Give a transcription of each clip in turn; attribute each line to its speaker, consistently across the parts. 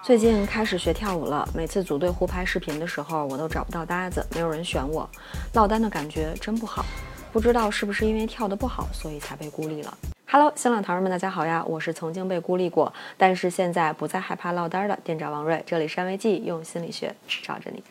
Speaker 1: 最近开始学跳舞了，每次组队互拍视频的时候，我都找不到搭子，没有人选我，落单的感觉真不好。不知道是不是因为跳得不好，所以才被孤立了。Hello，新浪糖人们，大家好呀！我是曾经被孤立过，但是现在不再害怕落单的店长王瑞。这里是安慰剂，用心理学找着你。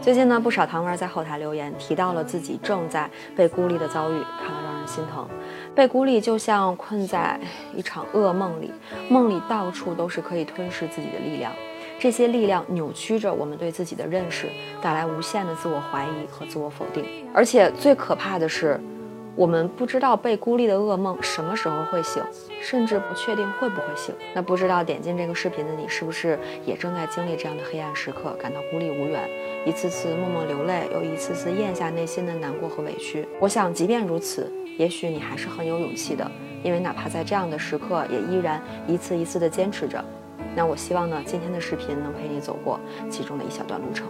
Speaker 1: 最近呢，不少糖丸在后台留言，提到了自己正在被孤立的遭遇，看了让心疼。被孤立就像困在一场噩梦里，梦里到处都是可以吞噬自己的力量，这些力量扭曲着我们对自己的认识，带来无限的自我怀疑和自我否定。而且最可怕的是，我们不知道被孤立的噩梦什么时候会醒，甚至不确定会不会醒。那不知道点进这个视频的你，是不是也正在经历这样的黑暗时刻，感到孤立无援，一次次默默流泪，又一次次咽下内心的难过和委屈？我想，即便如此。也许你还是很有勇气的，因为哪怕在这样的时刻，也依然一次一次的坚持着。那我希望呢，今天的视频能陪你走过其中的一小段路程。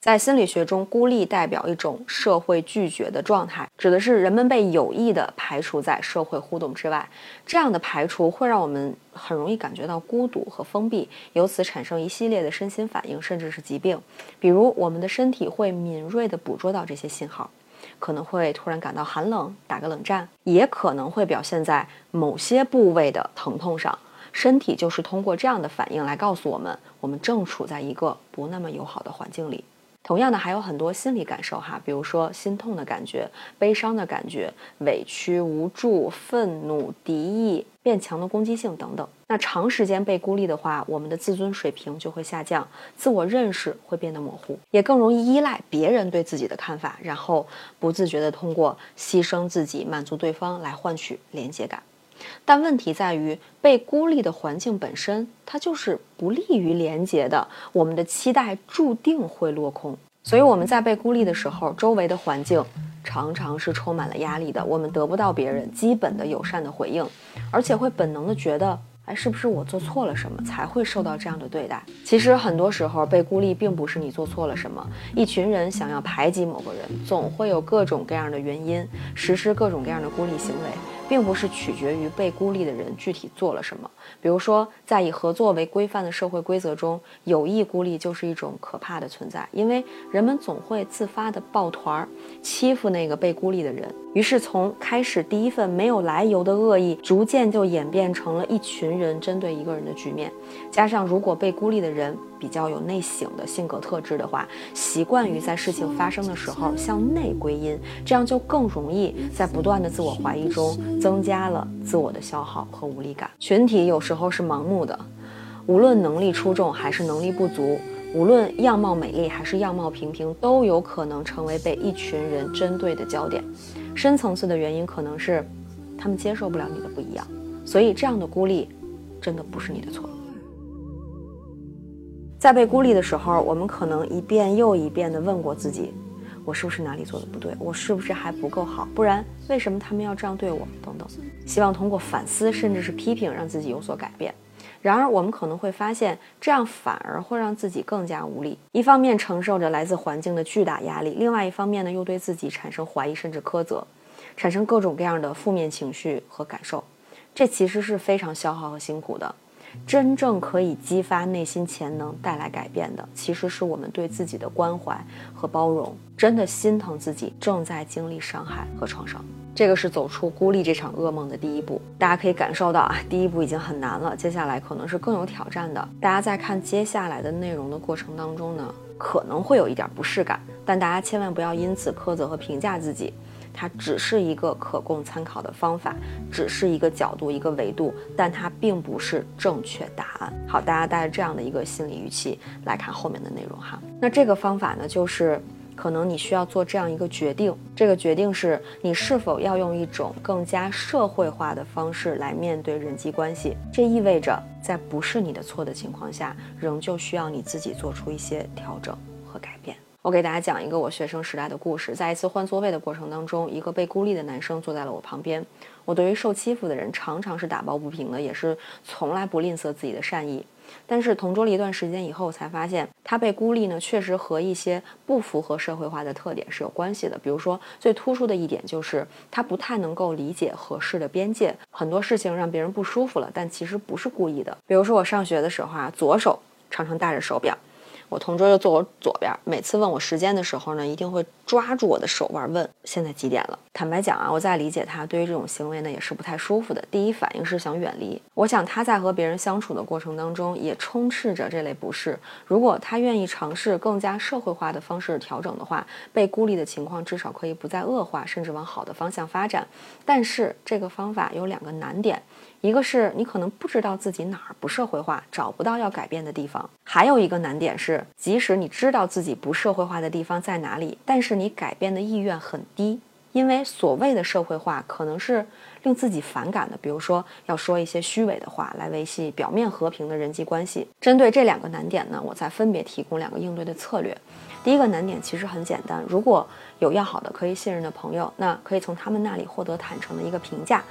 Speaker 1: 在心理学中，孤立代表一种社会拒绝的状态，指的是人们被有意的排除在社会互动之外。这样的排除会让我们很容易感觉到孤独和封闭，由此产生一系列的身心反应，甚至是疾病。比如，我们的身体会敏锐地捕捉到这些信号。可能会突然感到寒冷，打个冷战，也可能会表现在某些部位的疼痛上。身体就是通过这样的反应来告诉我们，我们正处在一个不那么友好的环境里。同样的，还有很多心理感受哈，比如说心痛的感觉、悲伤的感觉、委屈、无助、愤怒、敌意、变强的攻击性等等。那长时间被孤立的话，我们的自尊水平就会下降，自我认识会变得模糊，也更容易依赖别人对自己的看法，然后不自觉地通过牺牲自己、满足对方来换取连接感。但问题在于，被孤立的环境本身，它就是不利于连接的。我们的期待注定会落空。所以我们在被孤立的时候，周围的环境常常是充满了压力的。我们得不到别人基本的友善的回应，而且会本能的觉得，哎，是不是我做错了什么才会受到这样的对待？其实很多时候被孤立并不是你做错了什么。一群人想要排挤某个人，总会有各种各样的原因，实施各种各样的孤立行为。并不是取决于被孤立的人具体做了什么。比如说，在以合作为规范的社会规则中，有意孤立就是一种可怕的存在，因为人们总会自发的抱团儿欺负那个被孤立的人。于是，从开始第一份没有来由的恶意，逐渐就演变成了一群人针对一个人的局面。加上，如果被孤立的人，比较有内省的性格特质的话，习惯于在事情发生的时候向内归因，这样就更容易在不断的自我怀疑中增加了自我的消耗和无力感。群体有时候是盲目的，无论能力出众还是能力不足，无论样貌美丽还是样貌平平，都有可能成为被一群人针对的焦点。深层次的原因可能是他们接受不了你的不一样，所以这样的孤立真的不是你的错。在被孤立的时候，我们可能一遍又一遍地问过自己：我是不是哪里做的不对？我是不是还不够好？不然为什么他们要这样对我？等等。希望通过反思，甚至是批评，让自己有所改变。然而，我们可能会发现，这样反而会让自己更加无力。一方面承受着来自环境的巨大压力，另外一方面呢，又对自己产生怀疑，甚至苛责，产生各种各样的负面情绪和感受。这其实是非常消耗和辛苦的。真正可以激发内心潜能、带来改变的，其实是我们对自己的关怀和包容，真的心疼自己正在经历伤害和创伤。这个是走出孤立这场噩梦的第一步。大家可以感受到啊，第一步已经很难了，接下来可能是更有挑战的。大家在看接下来的内容的过程当中呢，可能会有一点不适感，但大家千万不要因此苛责和评价自己。它只是一个可供参考的方法，只是一个角度、一个维度，但它并不是正确答案。好，大家带着这样的一个心理预期来看后面的内容哈。那这个方法呢，就是可能你需要做这样一个决定，这个决定是你是否要用一种更加社会化的方式来面对人际关系。这意味着在不是你的错的情况下，仍旧需要你自己做出一些调整和改变。我给大家讲一个我学生时代的故事。在一次换座位的过程当中，一个被孤立的男生坐在了我旁边。我对于受欺负的人，常常是打抱不平的，也是从来不吝啬自己的善意。但是同桌了一段时间以后，才发现他被孤立呢，确实和一些不符合社会化的特点是有关系的。比如说，最突出的一点就是他不太能够理解合适的边界，很多事情让别人不舒服了，但其实不是故意的。比如说我上学的时候啊，左手常常戴着手表。我同桌就坐我左边，每次问我时间的时候呢，一定会抓住我的手腕问现在几点了。坦白讲啊，我在理解他对于这种行为呢，也是不太舒服的。第一反应是想远离。我想他在和别人相处的过程当中，也充斥着这类不适。如果他愿意尝试更加社会化的方式调整的话，被孤立的情况至少可以不再恶化，甚至往好的方向发展。但是这个方法有两个难点。一个是你可能不知道自己哪儿不社会化，找不到要改变的地方；还有一个难点是，即使你知道自己不社会化的地方在哪里，但是你改变的意愿很低，因为所谓的社会化可能是令自己反感的，比如说要说一些虚伪的话来维系表面和平的人际关系。针对这两个难点呢，我再分别提供两个应对的策略。第一个难点其实很简单，如果有要好的、可以信任的朋友，那可以从他们那里获得坦诚的一个评价。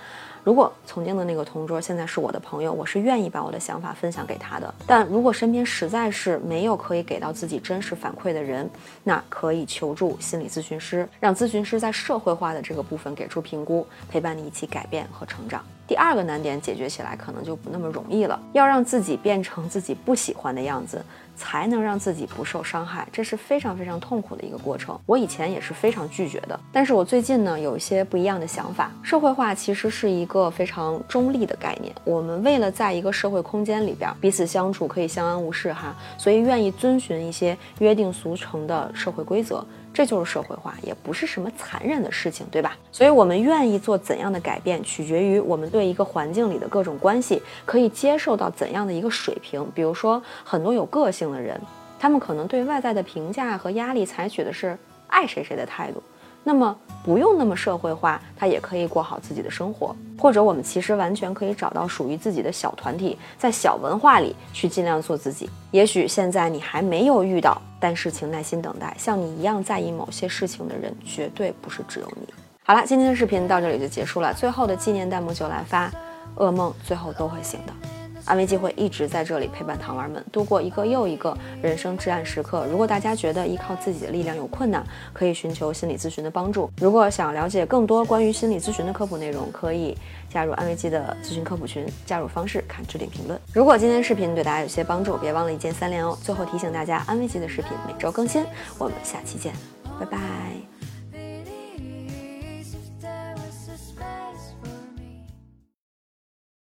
Speaker 1: 如果曾经的那个同桌现在是我的朋友，我是愿意把我的想法分享给他的。但如果身边实在是没有可以给到自己真实反馈的人，那可以求助心理咨询师，让咨询师在社会化的这个部分给出评估，陪伴你一起改变和成长。第二个难点解决起来可能就不那么容易了，要让自己变成自己不喜欢的样子。才能让自己不受伤害，这是非常非常痛苦的一个过程。我以前也是非常拒绝的，但是我最近呢有一些不一样的想法。社会化其实是一个非常中立的概念，我们为了在一个社会空间里边彼此相处可以相安无事哈，所以愿意遵循一些约定俗成的社会规则。这就是社会化，也不是什么残忍的事情，对吧？所以，我们愿意做怎样的改变，取决于我们对一个环境里的各种关系可以接受到怎样的一个水平。比如说，很多有个性的人，他们可能对外在的评价和压力采取的是爱谁谁的态度。那么不用那么社会化，他也可以过好自己的生活。或者我们其实完全可以找到属于自己的小团体，在小文化里去尽量做自己。也许现在你还没有遇到，但是请耐心等待。像你一样在意某些事情的人，绝对不是只有你。好了，今天的视频到这里就结束了。最后的纪念弹幕就来发：噩梦最后都会醒的。安慰剂会一直在这里陪伴糖丸们度过一个又一个人生至暗时刻。如果大家觉得依靠自己的力量有困难，可以寻求心理咨询的帮助。如果想了解更多关于心理咨询的科普内容，可以加入安慰剂的咨询科普群。加入方式看置顶评论。如果今天视频对大家有些帮助，别忘了一键三连哦。最后提醒大家，安慰剂的视频每周更新，我们下期见，拜拜。